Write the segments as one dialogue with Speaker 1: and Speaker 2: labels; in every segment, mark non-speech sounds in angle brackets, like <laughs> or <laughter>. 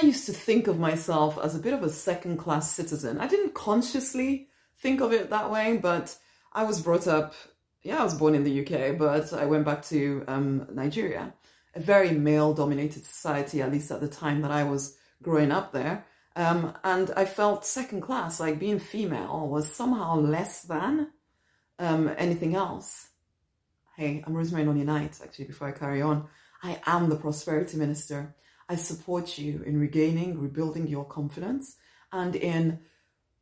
Speaker 1: I used to think of myself as a bit of a second class citizen. I didn't consciously think of it that way, but I was brought up, yeah, I was born in the UK, but I went back to um, Nigeria, a very male dominated society, at least at the time that I was growing up there. Um, and I felt second class, like being female was somehow less than um, anything else. Hey, I'm Rosemary Nonny Knight, actually, before I carry on. I am the prosperity minister. I support you in regaining, rebuilding your confidence and in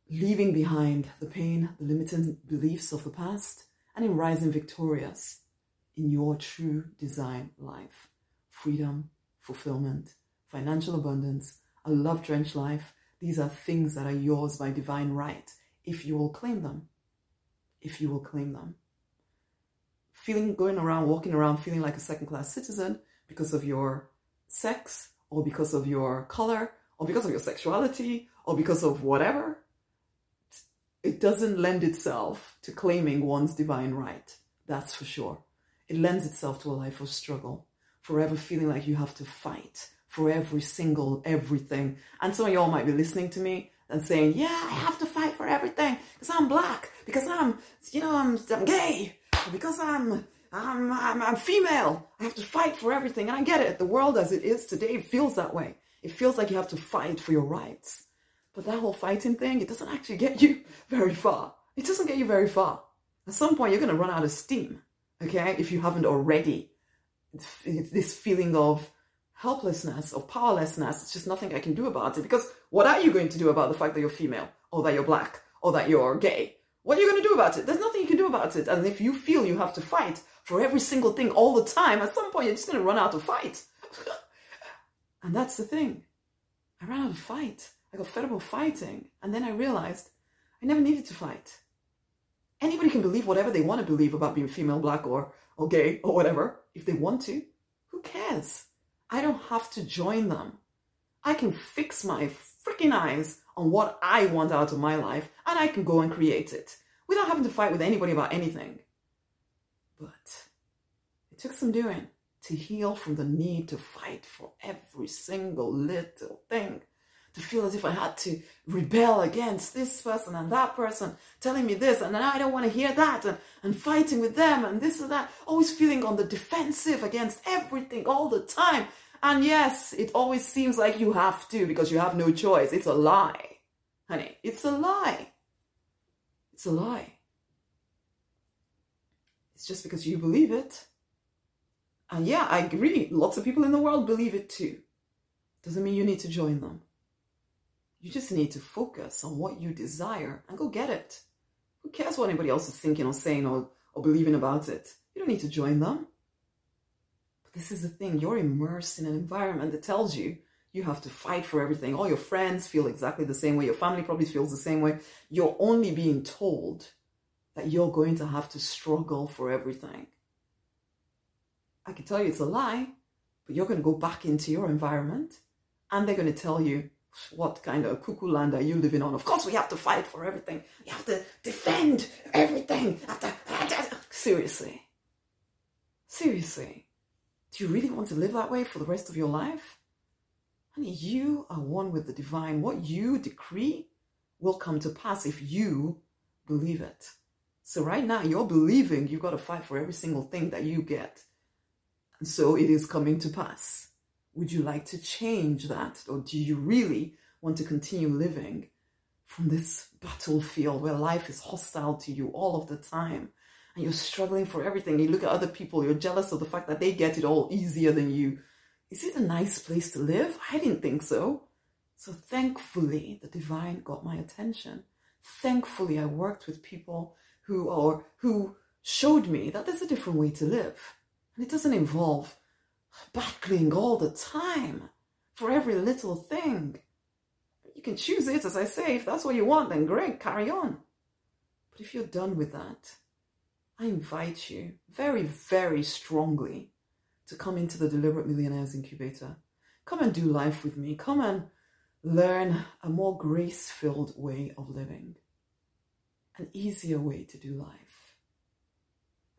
Speaker 1: leaving behind the pain, the limiting beliefs of the past, and in rising victorious in your true design life. Freedom, fulfillment, financial abundance, a love drenched life. These are things that are yours by divine right if you will claim them. If you will claim them. Feeling, going around, walking around feeling like a second class citizen because of your sex or because of your color or because of your sexuality or because of whatever, it doesn't lend itself to claiming one's divine right. That's for sure. It lends itself to a life of struggle, forever feeling like you have to fight for every single everything. And some of y'all might be listening to me and saying, yeah, I have to fight for everything because I'm black, because I'm, you know, I'm, I'm gay, because I'm I'm, I'm, I'm female. I have to fight for everything. And I get it. The world as it is today feels that way. It feels like you have to fight for your rights. But that whole fighting thing, it doesn't actually get you <laughs> very far. It doesn't get you very far. At some point, you're going to run out of steam, okay? If you haven't already. This feeling of helplessness, of powerlessness, it's just nothing I can do about it. Because what are you going to do about the fact that you're female, or that you're black, or that you're gay? What are you going to do about it? There's nothing you can do about it. And if you feel you have to fight for every single thing all the time, at some point you're just going to run out of fight. <laughs> and that's the thing. I ran out of fight. I got fed up with fighting. And then I realized I never needed to fight. Anybody can believe whatever they want to believe about being female, black, or, or gay, or whatever, if they want to. Who cares? I don't have to join them. I can fix my freaking eyes on what I want out of my life and I can go and create it without having to fight with anybody about anything. But it took some doing to heal from the need to fight for every single little thing. To feel as if I had to rebel against this person and that person telling me this, and then I don't want to hear that, and, and fighting with them, and this and that. Always feeling on the defensive against everything all the time. And yes, it always seems like you have to because you have no choice. It's a lie, honey. It's a lie. It's a lie. It's just because you believe it. And yeah, I agree. Lots of people in the world believe it too. Doesn't mean you need to join them. You just need to focus on what you desire and go get it. Who cares what anybody else is thinking or saying or, or believing about it? You don't need to join them. But this is the thing you're immersed in an environment that tells you you have to fight for everything. All your friends feel exactly the same way. Your family probably feels the same way. You're only being told that you're going to have to struggle for everything. I can tell you it's a lie, but you're going to go back into your environment and they're going to tell you what kind of cuckoo land are you living on. Of course, we have to fight for everything. We have to defend everything. Seriously. Seriously. Do you really want to live that way for the rest of your life? Honey, you are one with the divine. What you decree will come to pass if you believe it. So right now, you're believing you've got to fight for every single thing that you get. And so it is coming to pass. Would you like to change that? Or do you really want to continue living from this battlefield where life is hostile to you all of the time? And you're struggling for everything. You look at other people, you're jealous of the fact that they get it all easier than you. Is it a nice place to live? I didn't think so. So thankfully, the divine got my attention. Thankfully, I worked with people who or who showed me that there's a different way to live. And it doesn't involve battling all the time for every little thing. You can choose it, as I say. If that's what you want, then great, carry on. But if you're done with that, I invite you very, very strongly to come into the Deliberate Millionaires Incubator. Come and do life with me. Come and learn a more grace filled way of living an easier way to do life.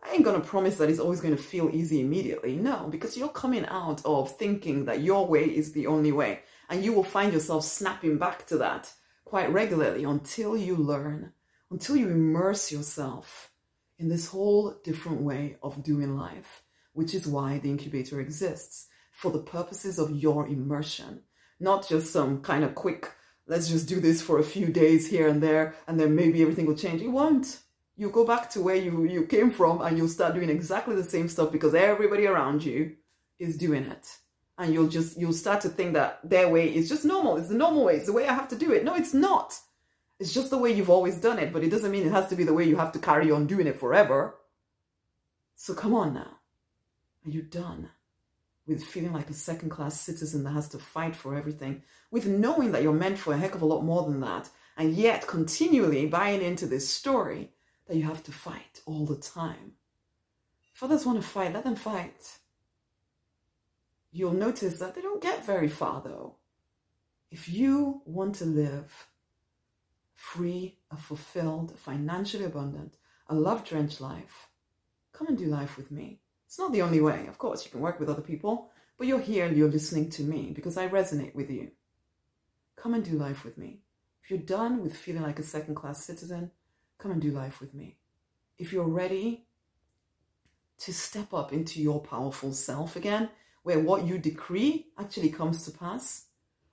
Speaker 1: I ain't to promise that it's always to feel easy immediately. No, because you're coming out of thinking that your way is the only way. And you will find yourself snapping back to that quite regularly until you learn, until you immerse yourself in this whole different way of doing life, which is why the incubator exists for the purposes of your immersion, not just some kind of quick, let's just do this for a few days here and there, and then maybe everything will change. It won't. You go back to where you, you came from and you'll start doing exactly the same stuff because everybody around you is doing it. And you'll just, you'll start to think that their way is just normal. It's the normal way. It's the way I have to do it. No, it's not. It's just the way you've always done it, but it doesn't mean it has to be the way you have to carry on doing it forever. So come on now. Are you done with feeling like a second class citizen that has to fight for everything? With knowing that you're meant for a heck of a lot more than that, and yet continually buying into this story that you have to fight all the time. If others want to fight, let them fight. You'll notice that they don't get very far though. If you want to live free, a fulfilled, financially abundant, a love drenched life, come and do life with me. It's not the only way. Of course, you can work with other people, but you're here and you're listening to me because I resonate with you. Come and do life with me. If you're done with feeling like a second class citizen, come and do life with me. If you're ready to step up into your powerful self again, where what you decree actually comes to pass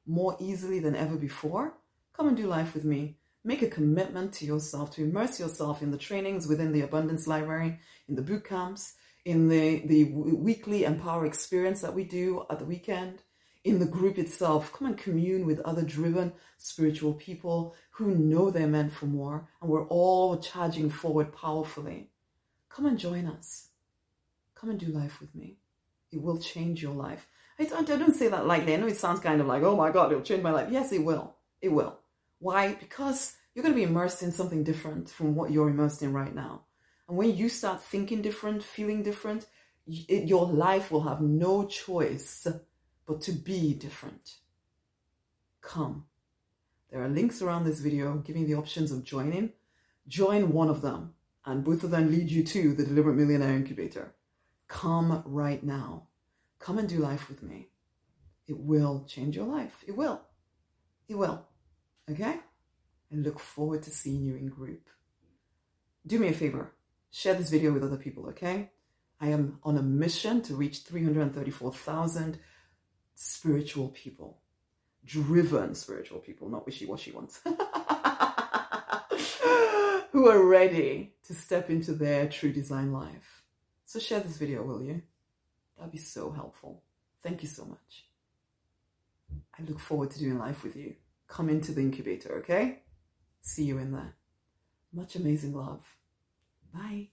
Speaker 1: more easily than ever before, come and do life with me. Make a commitment to yourself to immerse yourself in the trainings within the Abundance Library, in the boot camps, in the, the weekly Empower experience that we do at the weekend, in the group itself. Come and commune with other driven spiritual people who know they're meant for more and we're all charging forward powerfully. Come and join us. Come and do life with me. It will change your life. I don't, I don't say that lightly. I know it sounds kind of like, oh my God, it'll change my life. Yes, it will. It will. Why? Because you're going to be immersed in something different from what you're immersed in right now. And when you start thinking different, feeling different, it, your life will have no choice but to be different. Come. There are links around this video giving the options of joining. Join one of them, and both of them lead you to the Deliberate Millionaire Incubator. Come right now. Come and do life with me. It will change your life. It will. It will. Okay? I look forward to seeing you in group. Do me a favor, share this video with other people, okay? I am on a mission to reach 334,000 spiritual people, driven spiritual people, not wishy-washy ones, <laughs> who are ready to step into their true design life. So share this video, will you? That'd be so helpful. Thank you so much. I look forward to doing life with you. Come into the incubator, okay? See you in there. Much amazing love. Bye.